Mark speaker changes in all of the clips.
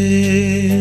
Speaker 1: is.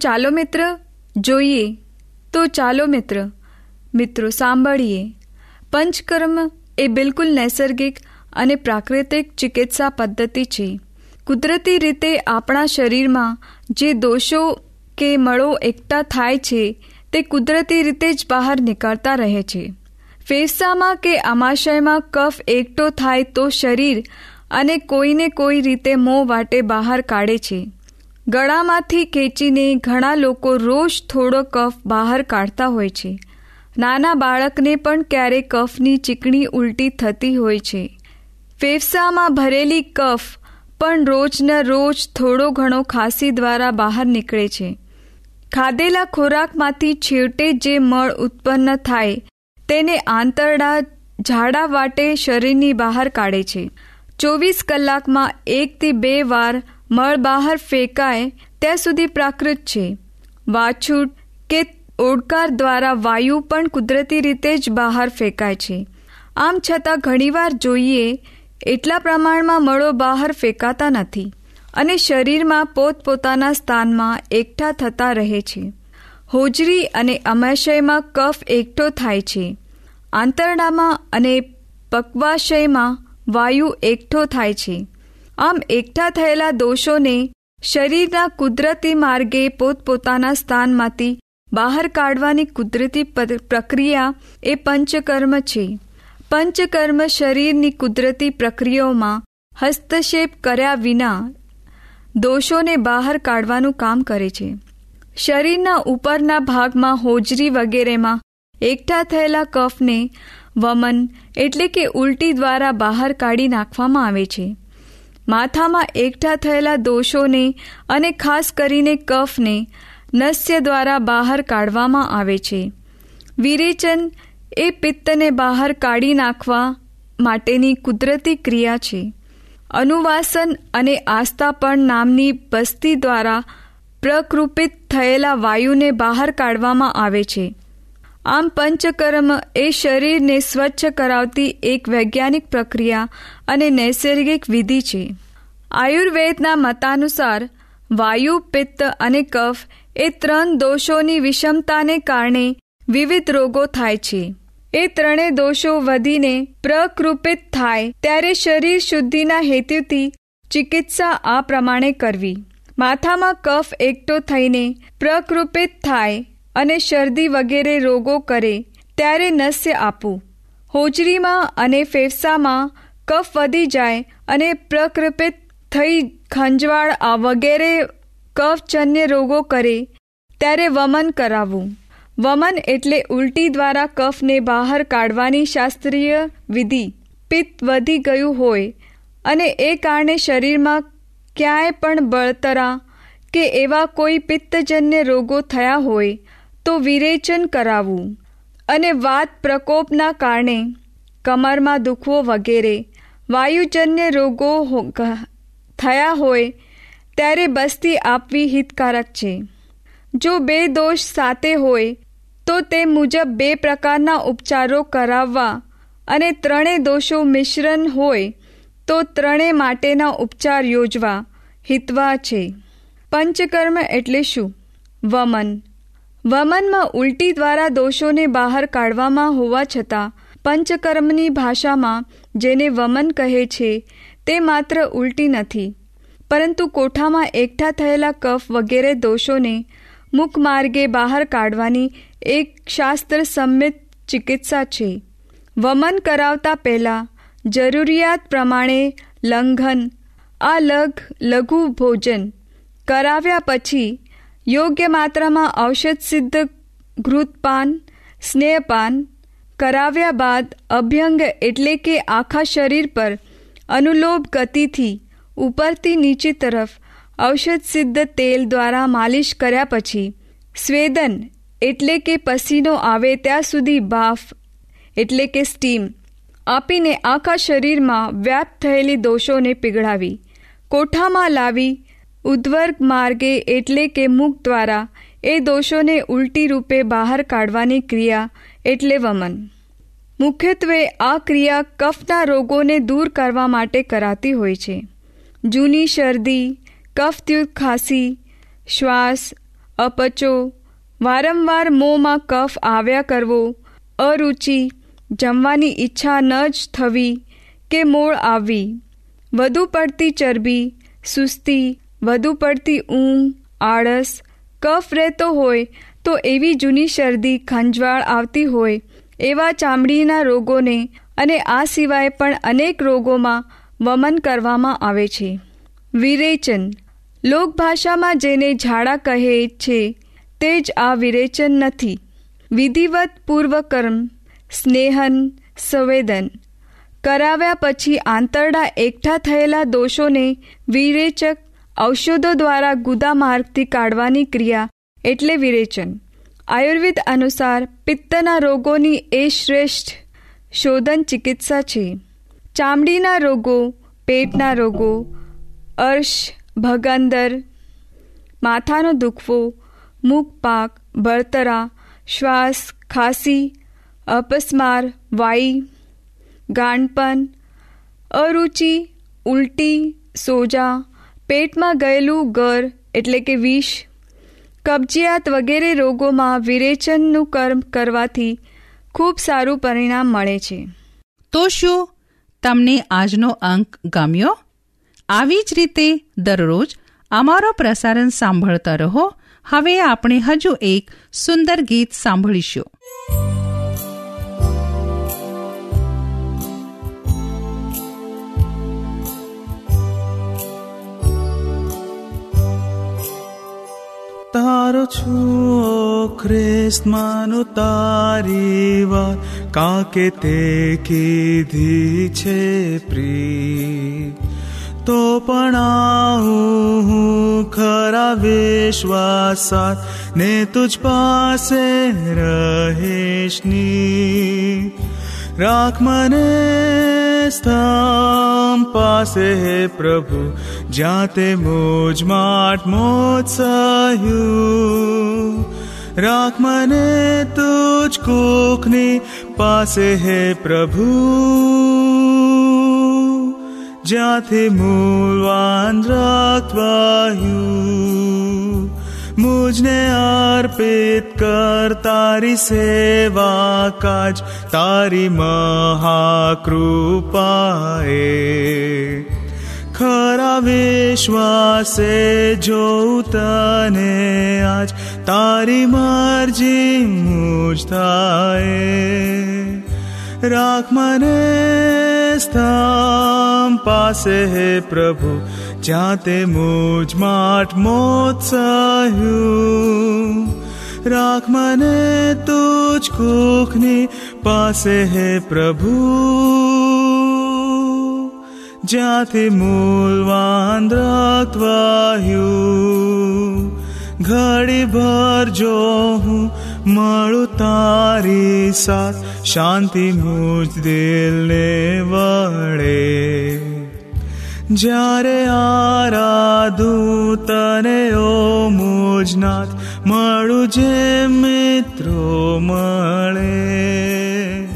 Speaker 1: ચાલો મિત્ર, જોઈએ. તો ચાલો મિત્ર, મિત્રો સાંભળીએ. પંચકર્મ એ બિલકુલ નૈસર્ગિક અને પ્રાકૃતિક ચિકિત્સા પદ્ધતિ છે. કુદરતી રીતે આપણા શરીરમાં જે દોષો કે મળો એકઠા થાય છે, તે કુદરતી રીતે જ બહાર નીકળતા રહે છે. ફેફસામાં કે અમાશયમાં કફ એકઠો થાય તો શરીર અને કોઈને કોઈ રીતે મોં વાટે બહાર કાઢે છે. ગળામાંથી ખેંચીને ઘણા લોકો રોજ થોડો કફ બહાર કાઢતા હોય છે. નાના બાળકને પણ ક્યારેક કફની ચીકણી ઉલટી થતી હોય છે. ફેફસામાં ભરેલી કફ પણ રોજના રોજ થોડો ઘણો ખાંસી દ્વારા બહાર નીકળે છે. ખાધેલા ખોરાકમાંથી છેવટે જે મળ ઉત્પન્ન થાય, તેને આંતરડા ઝાડા વાટે શરીરની બહાર કાઢે છે. ચોવીસ કલાકમાં એકથી બે વાર મળ બહાર ફેંકાય ત્યાં સુધી પ્રાકૃત છે. વાછૂટ કે ઓડકાર દ્વારા વાયુ પણ કુદરતી રીતે જ બહાર ફેંકાય છે. આમ છતાં ઘણીવાર જોઈએ એટલા પ્રમાણમાં મળો બહાર ફેંકાતા નથી અને શરીરમાં પોતપોતાના સ્થાનમાં એકઠા થતા રહે છે. હોજરી અને અમાશયમાં કફ એકઠો થાય છે. આંતરડામાં અને પક્વાશયમાં વાયુ એકઠો થાય છે. આમ એકઠા થયેલા દોષોને શરીરના કુદરતી માર્ગે પોતપોતાના સ્થાનમાંથી બહાર કાઢવાની કુદરતી પ્રક્રિયા એ પંચકર્મ છે. પંચકર્મ શરીરની કુદરતી પ્રક્રિયાઓમાં હસ્તક્ષેપ કર્યા વિના દોષોને બહાર કાઢવાનું કામ કરે છે. શરીરના ઉપરના ભાગમાં હોજરી વગેરેમાં એકઠા થયેલા કફને વમન એટલે કે ઉલટી દ્વારા બહાર કાઢી નાખવામાં આવે છે. માથામાં એકઠા થયેલા દોષોને અને ખાસ કરીને કફને નસ્ય દ્વારા બહાર કાઢવામાં આવે છે. વિરેચન એ પિત્તને બહાર કાઢી નાખવા માટેની કુદરતી ક્રિયા છે. અનુવાસન અને આસ્થાપણ નામની બસ્તી દ્વારા પ્રકૃપિત થયેલા વાયુને બહાર કાઢવામાં આવે છે. આમ પંચકર્મ એ શરીરને સ્વચ્છ કરાવતી એક વૈજ્ઞાનિક પ્રક્રિયા અને નૈસર્ગિક વિધિ છે. આયુર્વેદના મતાનુસાર વાયુ, પિત્ત અને કફ એ ત્રણ દોષોની વિષમતાને કારણે વિવિધ રોગો થાય છે. એ ત્રણેય દોષો વધીને પ્રકૃપિત થાય ત્યારે શરીર શુદ્ધિના હેતુથી ચિકિત્સા આ પ્રમાણે કરવી. માથામાં કફ એકઠો થઈને પ્રકૃપિત થાય અને શરદી વગેરે રોગો કરે, ત્યારે નસ્ય આપવું. હોજરીમાં અને ફેફસામાં કફ વધી જાય અને પ્રકૃપિત થઈ ખંજવાળ વગેરે કફજન્ય રોગો કરે, ત્યારે વમન કરાવવું. વમન એટલે ઉલટી દ્વારા કફને બહાર કાઢવાની શાસ્ત્રીય વિધિ. પિત્ત વધી ગયું હોય અને એ કારણે શરીરમાં ક્યાંય પણ બળતરા કે એવા કોઈ પિત્તજન્ય રોગો થયા હોય તો વિરેચન કરાવવું અને વાત પ્રકોપના કારણે કમરમાં દુખવો વગેરે, વાયુજન્ય રોગો થયા હોય ત્યારે બસ્તી આપવી હિતકારક છે. જો બે દોષ સાથે હોય, તો તે મુજબ બે પ્રકારના ઉપચારો કરાવવા અને ત્રણેય દોષો મિશ્રણ હોય, તો ત્રણેય માટેના ઉપચાર યોજવા હિતવા છે. પંચકર્મ એટલે શું? વમન. વમનમાં ઉલટી દ્વારા દોષોને બહાર કાઢવામાં હોવા છતાં પંચકર્મની ભાષામાં જેને વમન કહે છે, તે માત્ર ઉલટી નથી. પરંતુ કોઠામાં એકઠા થયેલા કફ વગેરે દોષોને મુખ માર્ગે બહાર કાઢવાની એક શાસ્ત્ર સંમિત ચિકિત્સા છે. વમન કરાવતા પહેલાં જરૂરિયાત પ્રમાણે લંઘન લઘ, લઘુ ભોજન કરાવ્યા પછી યોગ્ય માત્રામાં ઔષધ સિદ્ધ ઘૃતપાન, સ્નેહપાન કરાવ્યા બાદ અભ્યંગ એટલે કે આખા શરીર પર અનુલોભ ગતિથી ઉપરથી નીચે તરફ ઔષધ સિદ્ધ તેલ દ્વારા માલિશ કર્યા પછી સ્વેદન એટલે કે પસીનો આવે ત્યાં સુધી બાફ એટલે કે સ્ટીમ આપીને આખા શરીરમાં વ્યાપ્ત થયેલી દોષોને પીગળાવી, કોઠામાં લાવી ઉદ્વર્ગ માર્ગે એટલે કે મુખ દ્વારા એ દોષોને ઉલટી રૂપે બહાર કાઢવાની ક્રિયા એટલે વમન. મુખ્યત્વે આ ક્રિયા કફના રોગોને દૂર કરવા માટે કરાતી હોય છે. જૂની શરદી કફયુક્ત ખાંસી, શ્વાસ, અપચો, વારંવાર મોંમાં કફ આવ્યા કરવો, અરુચિ, જમવાની ઈચ્છા ન જ થવી કે મોળ આવવી, વધુ પડતી ચરબી, સુસ્તી વધુ પડતી ઊંઘ, આળસ, કફ રહેતો હોય તો એવી જૂની શરદી, ખંજવાળ આવતી હોય એવા ચામડીના રોગોને અને આ સિવાય પણ અનેક રોગોમાં વમન કરવામાં આવે છે. વિરેચન. લોકભાષામાં જેને ઝાડા કહે છે તે જ આ વિરેચન નથી. વિધિવત પૂર્વકર્મ, સ્નેહન, સંવેદન કરાવ્યા પછી આંતરડા એકઠા થયેલા દોષોને વિરેચક ઔષધો દ્વારા ગુદા માર્ગથી કાઢવાની ક્રિયા એટલે વિરેચન. આયુર્વેદ અનુસાર પિત્તના રોગોની એ શ્રેષ્ઠ શોધન ચિકિત્સા છે. ચામડીના રોગો, પેટના રોગો, અર્શ, ભગંદર, માથાનો દુખવો મુખ પાક, બળતરા, શ્વાસ, ખાંસી, અપસ્માર, વાઈ ગાંડપન અરુચિ, ઉલટી, સોજા પેટમાં ગયેલું ગર, એટલે કે વિષ, કબજિયાત વગેરે રોગોમાં વિરેચનનું કર્મ કરવાથી ખૂબ સારું પરિણામ મળે છે.
Speaker 2: તો શું તમને આજનો અંક ગમ્યો? આવી જ રીતે દરરોજ અમારો પ્રસારણ સાંભળતા રહો. હવે આપણે હજુ એક સુંદર ગીત સાંભળીશું.
Speaker 3: તારો છું ખ્રિસ્ત માનું તારી વાત કાકે તે કીધી છે પ્રી તો પણ હું ખરા વિશ્વાસાત ને તુજ પાસે રહેશની राक्मनेस्तां पासे हे प्रभु जाते मोज माहु राख मने तुज कोखनि पासे हे प्रभु जाते मूवान् राु જ્યાંથી મૂળવાન રાખવાયું મુજને અર્પિત કર તારી સેવા કાજ તારી મહાકૃપાએ ખરા વિશ્વાસે જોઉં તને આજ તારી राघ्मनेस्तां पासे हे प्रभु जाते मुझ माट मोत्साह्यू राखमने तुझ कुखनी पासे हे प्रभु ज्ञाति मूलवान् हूँ મળું તારી સાથ શાંતિ મુજ દિલને વળે. જ્યારે આરાધું તને, ઓ મુજનાથ, મળું જે મિત્રો મળે.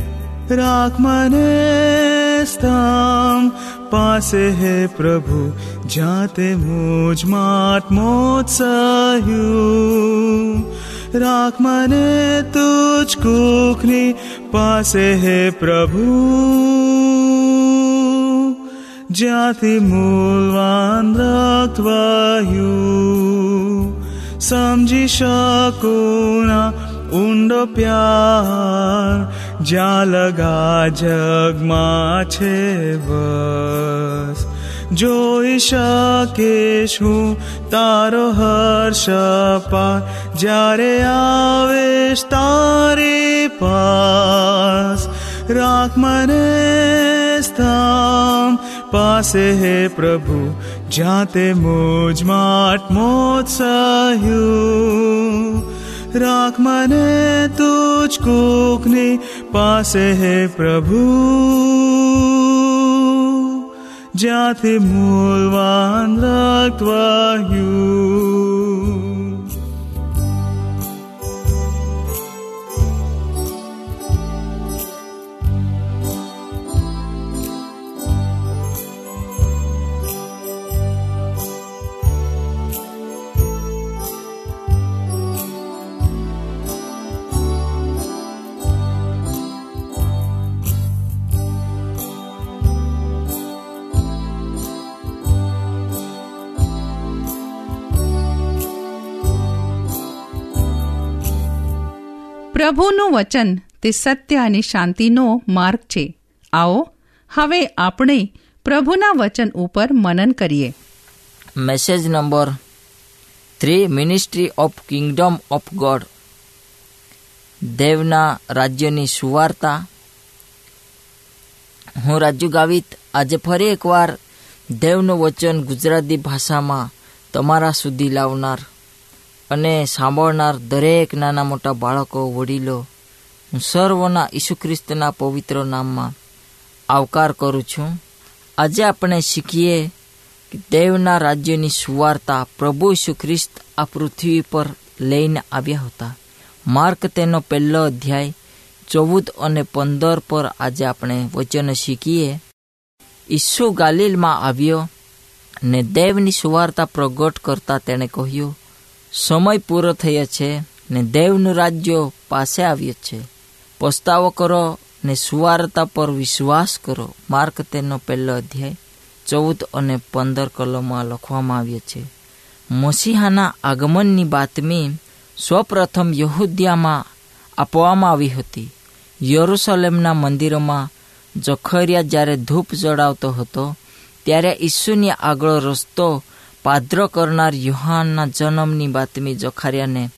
Speaker 3: રાખ મને સ્થામ પાસે હે પ્રભુ, જ્યાં તે મુજ માટ મોત્સાહ્યું राख मने मे पासे हे प्रभु। ज्ञाति मूलवान् शकुना ऊण्ड प्यार जा लगा जगमा છે બસ જોઈ શકીશ હું તારો હર્ષ પાર જ્યારે આવેશ તારી પાસ રાખ મને સ્થામ પાસે હે પ્રભુ જ્યાં તે મુજ માટ મોત્સાહ્યું રાખ મને તુજ કુકની પાસે હે પ્રભુ Jate mulvan lak tvayu.
Speaker 2: પ્રભુનું વચન તે સત્ય અને શાંતિનો માર્ગ છે. આવો, હવે આપણે પ્રભુના વચન ઉપર મનન કરીએ.
Speaker 4: Message number three ministry of kingdom of God દેવના રાજ્યની સુવાર્તા. હું રાજુ ગાવિત, આજે ફરી એકવાર દેવનું વચન ગુજરાતી ભાષામાં તમારા સુધી લાવનાર અને સાંભળનાર દરેક નાના મોટા બાળકો, વડીલો, હું સર્વના ઈસુ ખ્રિસ્તના પવિત્ર નામમાં આવકાર કરું છું. આજે આપણે શીખીએ કે દેવના રાજ્યની સુવાર્તા પ્રભુ ઈસુ ખ્રિસ્ત આ પૃથ્વી પર લઈને આવ્યા હતા. માર્ક તેનો પહેલો અધ્યાય ચૌદ અને પંદર પર આજે આપણે વચન શીખીએ. ઈસુ ગાલિલમાં આવ્યો ને દેવની સુવાર્તા પ્રગટ કરતા તેણે કહ્યું સમય પૂરો થયો છે ને દેવનું રાજ્ય પાસે આવ્યો છે. પસ્તાવો કરો ને સુવાર્તા પર વિશ્વાસ કરો. માર્ક તેનો પહેલો અધ્યાય, ચૌદ અને પંદર કલમમાં લખવામાં આવ્યો છે. મસીહાના આગમનની બાતમી સૌપ્રથમ યહુદ્યામાં આપવામાં આવી હતી. યરુસલેમના મંદિરોમાં જખરિયા જ્યારે ધૂપ ચડાવતો હતો, ત્યારે ઈસુની આગળ રસ્તો પાદ્ર કરનાર યુહાનના જન્મની બાતમી જખારિયાને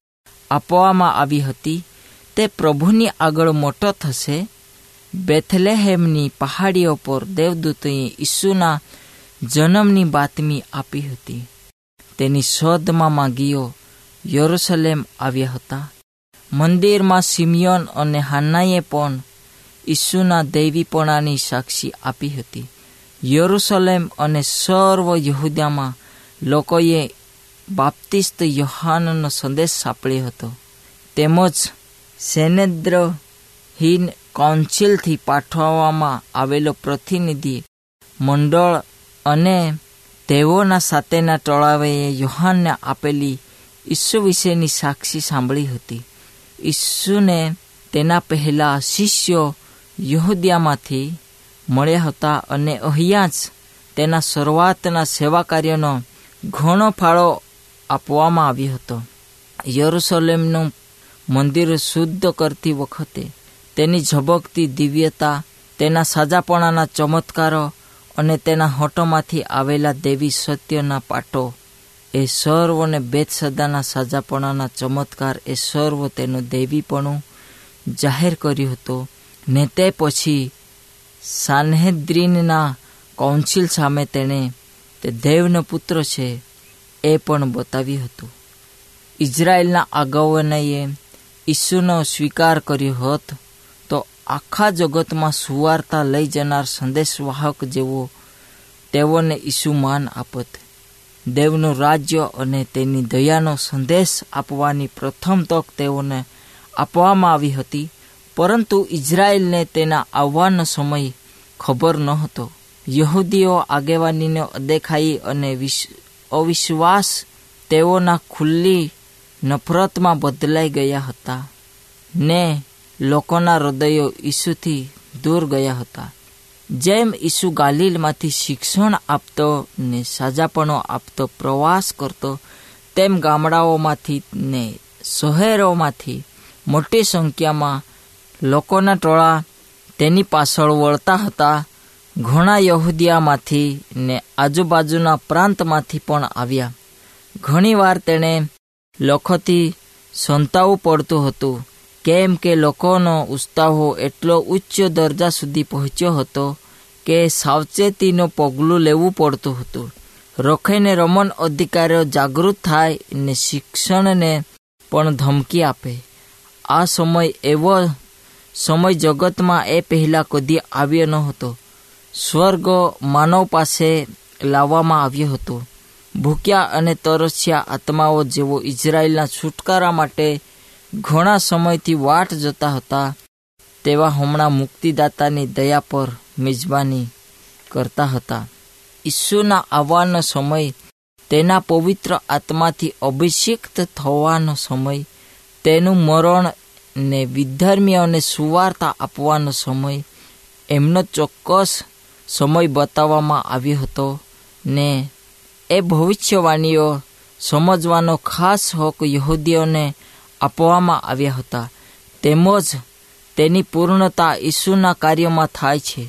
Speaker 4: આપવામાં આવી હતી. તે પ્રભુની આગળ મોટો થશે. બેથલેહેમની પહાડીઓ પર દેવદૂતોએ ઈસુના જન્મની બાતમી આપી હતી. તેની શોધમાં માગીઓ યરુસલેમ આવ્યા હતા. મંદિરમાં સિમિયોન અને હાન્નાએ પણ ઈસુના દૈવીપણાની સાક્ષી આપી હતી. યરુસલેમ અને સર્વ યહુદામાં લોકોએ બાપ્તિસ્ત યોહાનનો સંદેશ સાંભળ્યો હતો. તેમજ સેનેદ્રહીન કાઉન્સિલથી પાઠવવામાં આવેલો પ્રતિનિધિ, મંડળ અને તેઓના સાથેના ટોળાવે યોહાનને આપેલી ઈસુ વિશેની સાક્ષી સાંભળી હતી. ઈસુને તેના પહેલાં શિષ્યો યહુદિયામાંથી મળ્યા હતા અને અહીંયા જ તેના શરૂઆતના સેવા કાર્યનો ઘણો ફાળો આપવામાં આવ્યો હતો. યરુસલેમનું મંદિર શુદ્ધ કરતી વખતે તેની ઝબકતી દિવ્યતા, તેના સાજાપણાના ચમત્કારો અને તેના હોટોમાંથી આવેલા દેવી સત્યના પાટો એ સર્વને અને બેદસદાના સાજાપણાના ચમત્કાર એ સર્વ તેનું દેવીપણું જાહેર કર્યું હતું ને તે પછી સાન્હેદ્રીનના કાઉન્સિલ સામે તેણે તે દેવનો પુત્ર છે, એ પણ બતાવ્યું હતું. ઇઝરાયલના અગાઉનાએ ઈસુનો સ્વીકાર કર્યો હોત, તો આખા જગતમાં સુવાર્તા લઈ જનાર સંદેશવાહક જેવો તેઓને ઈસુ માન આપત. દેવનું રાજ્ય અને તેની દયાનો સંદેશ આપવાની પ્રથમ તક તેઓને આપવામાં આવી હતી, પરંતુ ઇઝરાયલને તેના આવવાનો સમય ખબર ન હતો યહૂદીઓ આગેવાનીને અદેખાઈ અને અવિશ્વાસ તેઓના ખુલ્લી નફરતમાં બદલાઈ ગયા હતા ને લોકોના હૃદયો ઈસુથી દૂર ગયા હતા. જેમ ઈસુ ગાલિલમાંથી શિક્ષણ આપતો ને સાજાપણો આપતો, પ્રવાસ કરતો, તેમ ગામડાઓમાંથી ને શહેરોમાંથી મોટી સંખ્યામાં લોકોના ટોળા તેની પાછળ વળતા હતા ઘણા યહૂદિયામાંથી ને આજુબાજુના પ્રાંતમાંથી પણ આવ્યા. ઘણીવાર તેણે લોકોથી સંતાવું પડતું હતું, કેમ કે લોકોનો ઉત્સાહો એટલો ઉચ્ચ દરજા સુધી પહોંચ્યો હતો કે સાવચેતીનું પગલું લેવું પડતું હતું. રોખાઈને રમણ અધિકારીઓ જાગૃત થાય ને શિક્ષણને પણ ધમકી આપે. આ સમય એવો સમય જગતમાં એ પહેલાં કદી આવ્યો ન હતો સ્વર્ગ માનવ પાસે લાવવામાં આવ્યો હતો. ભૂખ્યા અને તરસ્યા આત્માઓ જેવો ઇઝરાયલના છુટકારા માટે ઘણા સમયથી વાટ જતા હતા, તેવા હમણાં મુક્તિદાતાની દયા પર મિજબાની કરતા હતા. ઈસુના આવવાનો સમય, તેના પવિત્ર આત્માથી અભિષિક્ત થવાનો સમય, તેનું મરણ ને વિધર્મીઓને સુવાર્તા આપવાનો સમય, એમનો ચોક્કસ સમય બતાવવામાં આવ્યો હતો ને એ ભવિષ્યવાણીઓ સમજવાનો ખાસ હક યહૂદીઓને આપવામાં આવ્યા હતા. તેમજ તેની પૂર્ણતા ઈસુના કાર્યમાં થાય છે.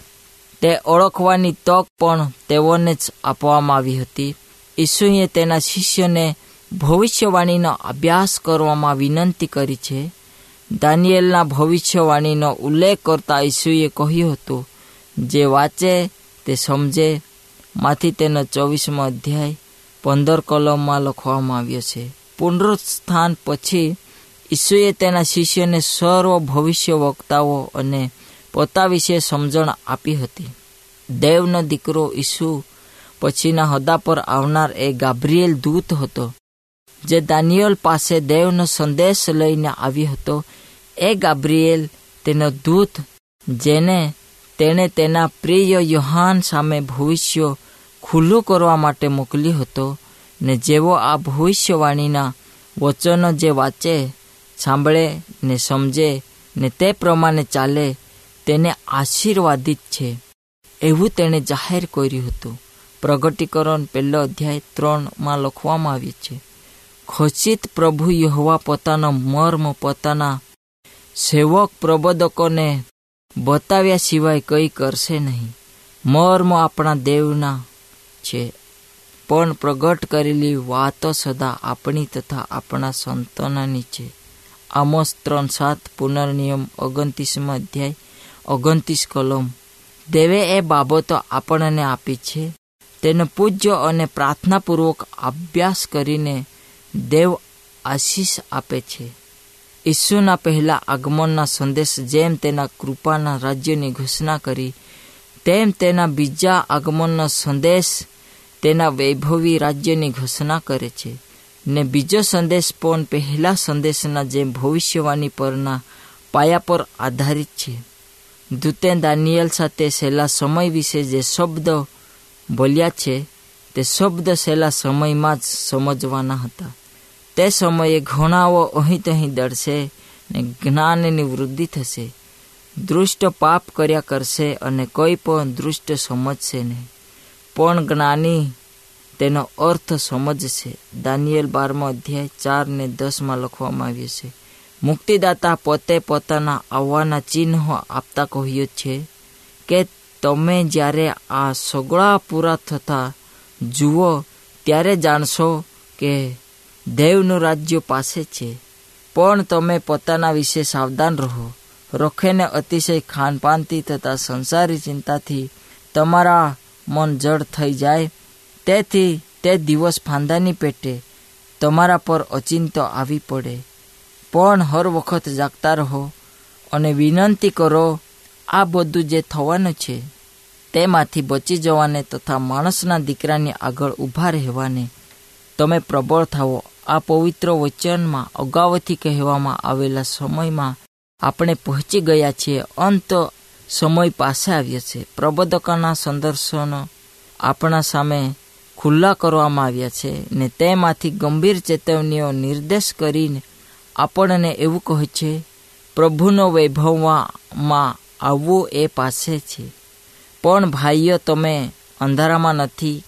Speaker 4: તે ઓળખવાની તક પણ તેઓને જ આપવામાં આવી હતી. ઈસુએ તેના શિષ્યને ભવિષ્યવાણીનો અભ્યાસ કરવામાં વિનંતી કરી છે. દાનિયેલના ભવિષ્યવાણીનો ઉલ્લેખ કરતા ઈસુએ કહ્યું હતું જે વાંચે તે સમજે. માંથી તેનો ચોવીસમો અધ્યાય પંદર કલમમાં લખવામાં આવ્યો છે. પુનરુત્થાન પછી ઈસુએ તેના શિષ્યને સર્વ ભવિષ્ય વક્તાઓ અને પોતા વિશે સમજણ આપી હતી. દેવનો દીકરો ઈસુ પછીના હદા પર આવનાર એ ગાબ્રિયેલ દૂત હતો, જે દાનિયલ પાસે દેવનો સંદેશ લઈને આવ્યો હતો. એ ગાબ્રિયેલ તેનો દૂત, જેને તેણે તેના પ્રિય યોહાન સામે ભવિષ્ય ખુલ્લું કરવા માટે મોકલ્યો હતો ને જેવો આ ભવિષ્યવાણીના વચનો જે વાંચે, સાંભળે ને સમજે ને તે પ્રમાણે ચાલે, તેને આશીર્વાદિત છે. એવું તેણે જાહેર કર્યું હતું. પ્રગટીકરણ પહેલો અધ્યાય ત્રણમાં લખવામાં આવ્યું છે. ખોચિત પ્રભુ યહોવા પોતાનો મર્મ પોતાના સેવક પ્રબોધકોને બતાવ્યા સિવાય કંઈ કરશે નહીં. મર્મ આપણા દેવના છે. પણ પ્રગટ કરેલી વાતો સદા આપણી તથા આપણા સંતોનાની છે. આમોસ ત્રણ સાત પુનર્નિયમ ઓગણત્રીસમાં અધ્યાય ઓગણત્રીસ કલમ. દેવે એ બાબતો આપણને આપી છે. તેનો પૂજ્ય અને પ્રાર્થનાપૂર્વક અભ્યાસ કરીને દેવ આશીષ આપે છે. ઈસુના પહેલા આગમનના સંદેશ જેમ તેના કૃપાના રાજ્યની ઘોષણા કરી, તેમ તેના બીજા આગમનનો સંદેશ તેના વૈભવી રાજ્યની ઘોષણા કરે છે. ને બીજો સંદેશ પણ પહેલા સંદેશના જેમ ભવિષ્યવાણી પરના પાયા પર આધારિત છે. દૂતે દાનિયલ સાથે છેલ્લા સમય વિશે જે શબ્દ બોલ્યા છે, તે શબ્દ છેલ્લા સમયમાં જ સમજવાના હતા. તે સમયે ઘણાઓ અહીં તહીં દળશે ને જ્ઞાનની વૃદ્ધિ થશે. દૃષ્ટ પાપ કર્યા કરશે અને કોઈ પણ દૃષ્ટ સમજશે નહીં. પણ જ્ઞાની તેનો અર્થ સમજશે. દાનિયેલ બારમો અધ્યાય ચાર ને દસમાં લખવામાં આવ્યું છે. મુક્તિદાતા પોતે પોતાના આવવાના ચિહ્નો આપતા કહ્યું છે કે, તમે જ્યારે આ સગળા પૂરા થતા જુઓ, ત્યારે જાણશો કે દેવનું રાજ્ય પાસે છે. પણ તમે પોતાના વિશે સાવધાન રહો. રખેને અતિશય ખાનપાનથી તથા સંસારી ચિંતાથી તમારા મન જડ થઈ જાય. તેથી તે દિવસ ફાંદાની પેટે તમારા પર અચિંતો આવી પડે. પણ હર વખત જાગતા રહો અને વિનંતી કરો, આ બધું જે થવાનું છે, તેમાંથી બચી જવાને તથા માણસના દીકરાની આગળ ઊભા રહેવાને તમે પ્રબળ થાવો આ પવિત્ર વચનમાં અગાઉથી કહેવામાં આવેલા સમયમાં આપણે પહોંચી ગયા છીએ. અંત સમય પાસે આવ્યો છે. પ્રબોધકોના સંદર્શનો આપણા સામે ખુલ્લા કરવામાં આવ્યા છે ને તેમાંથી ગંભીર ચેતવણીઓ નિર્દેશ કરીને આપણને એવું કહે છે, પ્રભુનો વૈભવમાં આવવું એ પાસે છે. પણ ભાઈઓ, તમે અંધારામાં નથી.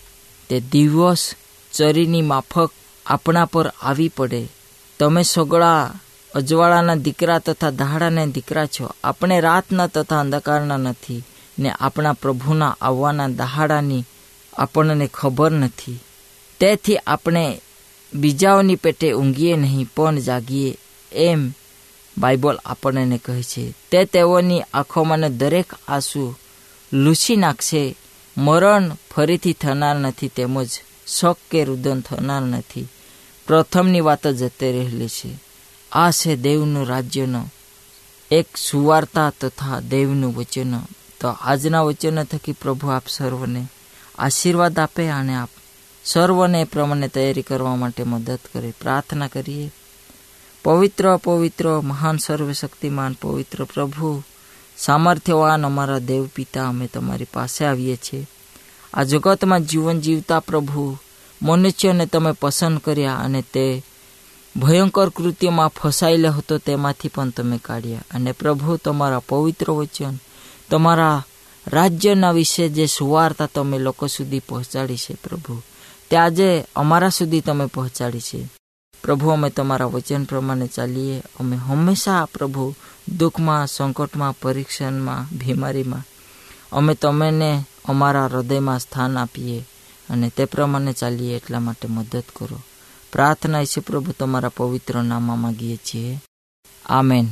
Speaker 4: તે દિવસ ચરીની માફક આપણા પર આવી પડે. તમે સગળા, અજવાળાના દીકરા તથા દહાડાના દીકરા છો. આપણે રાતના તથા અંધકારના નથી ને આપણા પ્રભુના આવવાના દહાડાની આપણને ખબર નથી. તેથી આપણે બીજાઓની પેટે ઊંઘીએ નહીં, પણ જાગીએ. એમ બાઇબલ આપણને કહે છે. તે તેઓની આંખોમાંને દરેક આંસુ લૂછી નાખશે. મરણ ફરીથી થનાર નથી, તેમજ શોક કે રુદન થનાર નથી. પ્રથમની વાત જ જતી રહેલી છે. આ છે દેવનું રાજ્યનો એક સુવાર્તા તથા દેવનું વચન. તો આજના વચન થકી પ્રભુ આપ સર્વને આશીર્વાદ આપે અને આપ સર્વને એ પ્રમાણે તૈયારી કરવા માટે મદદ કરે. પ્રાર્થના કરીએ. પવિત્ર પવિત્ર મહાન, સર્વશક્તિમાન, પવિત્ર પ્રભુ, સામર્થ્યવાન અમારા દેવ પિતા અમે તમારી પાસે આવીએ છીએ. આ જગતમાં જીવન જીવતા પ્રભુ મનુષ્યને તમે પસંદ કર્યા અને તે ભયંકર કૃત્યમાં ફસાયેલો હતો તેમાંથી પણ તમે કાઢ્યા. અને પ્રભુ, તમારા પવિત્ર વચન, તમારા રાજ્યના વિશે જે સુવાર્તા તમે લોકો સુધી પહોંચાડી છે પ્રભુ, તે આજે અમારા સુધી તમે પહોંચાડી છે. પ્રભુ, અમે તમારા વચન પ્રમાણે ચાલીએ. અમે હંમેશા પ્રભુ દુઃખમાં, સંકટમાં, પરીક્ષણમાં, બીમારીમાં, અમે તમને અમારા હૃદયમાં સ્થાન આપીએ. અને તે પ્રમાણે ચાલીએ એટલા માટે મદદ કરો. પ્રાર્થના છે, પ્રભુ, તમારા પવિત્ર નામમાં માગીએ છીએ. આમેન.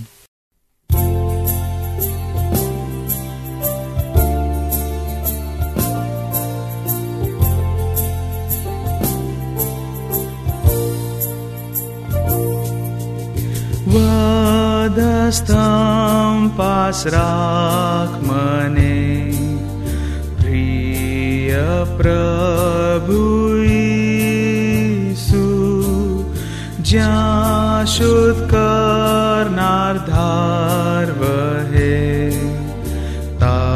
Speaker 3: વાદસ્તમ પાસ રાખ મને. પ્રિય प्रभु सु ज्ञा शुद्ध है तारणकर्वास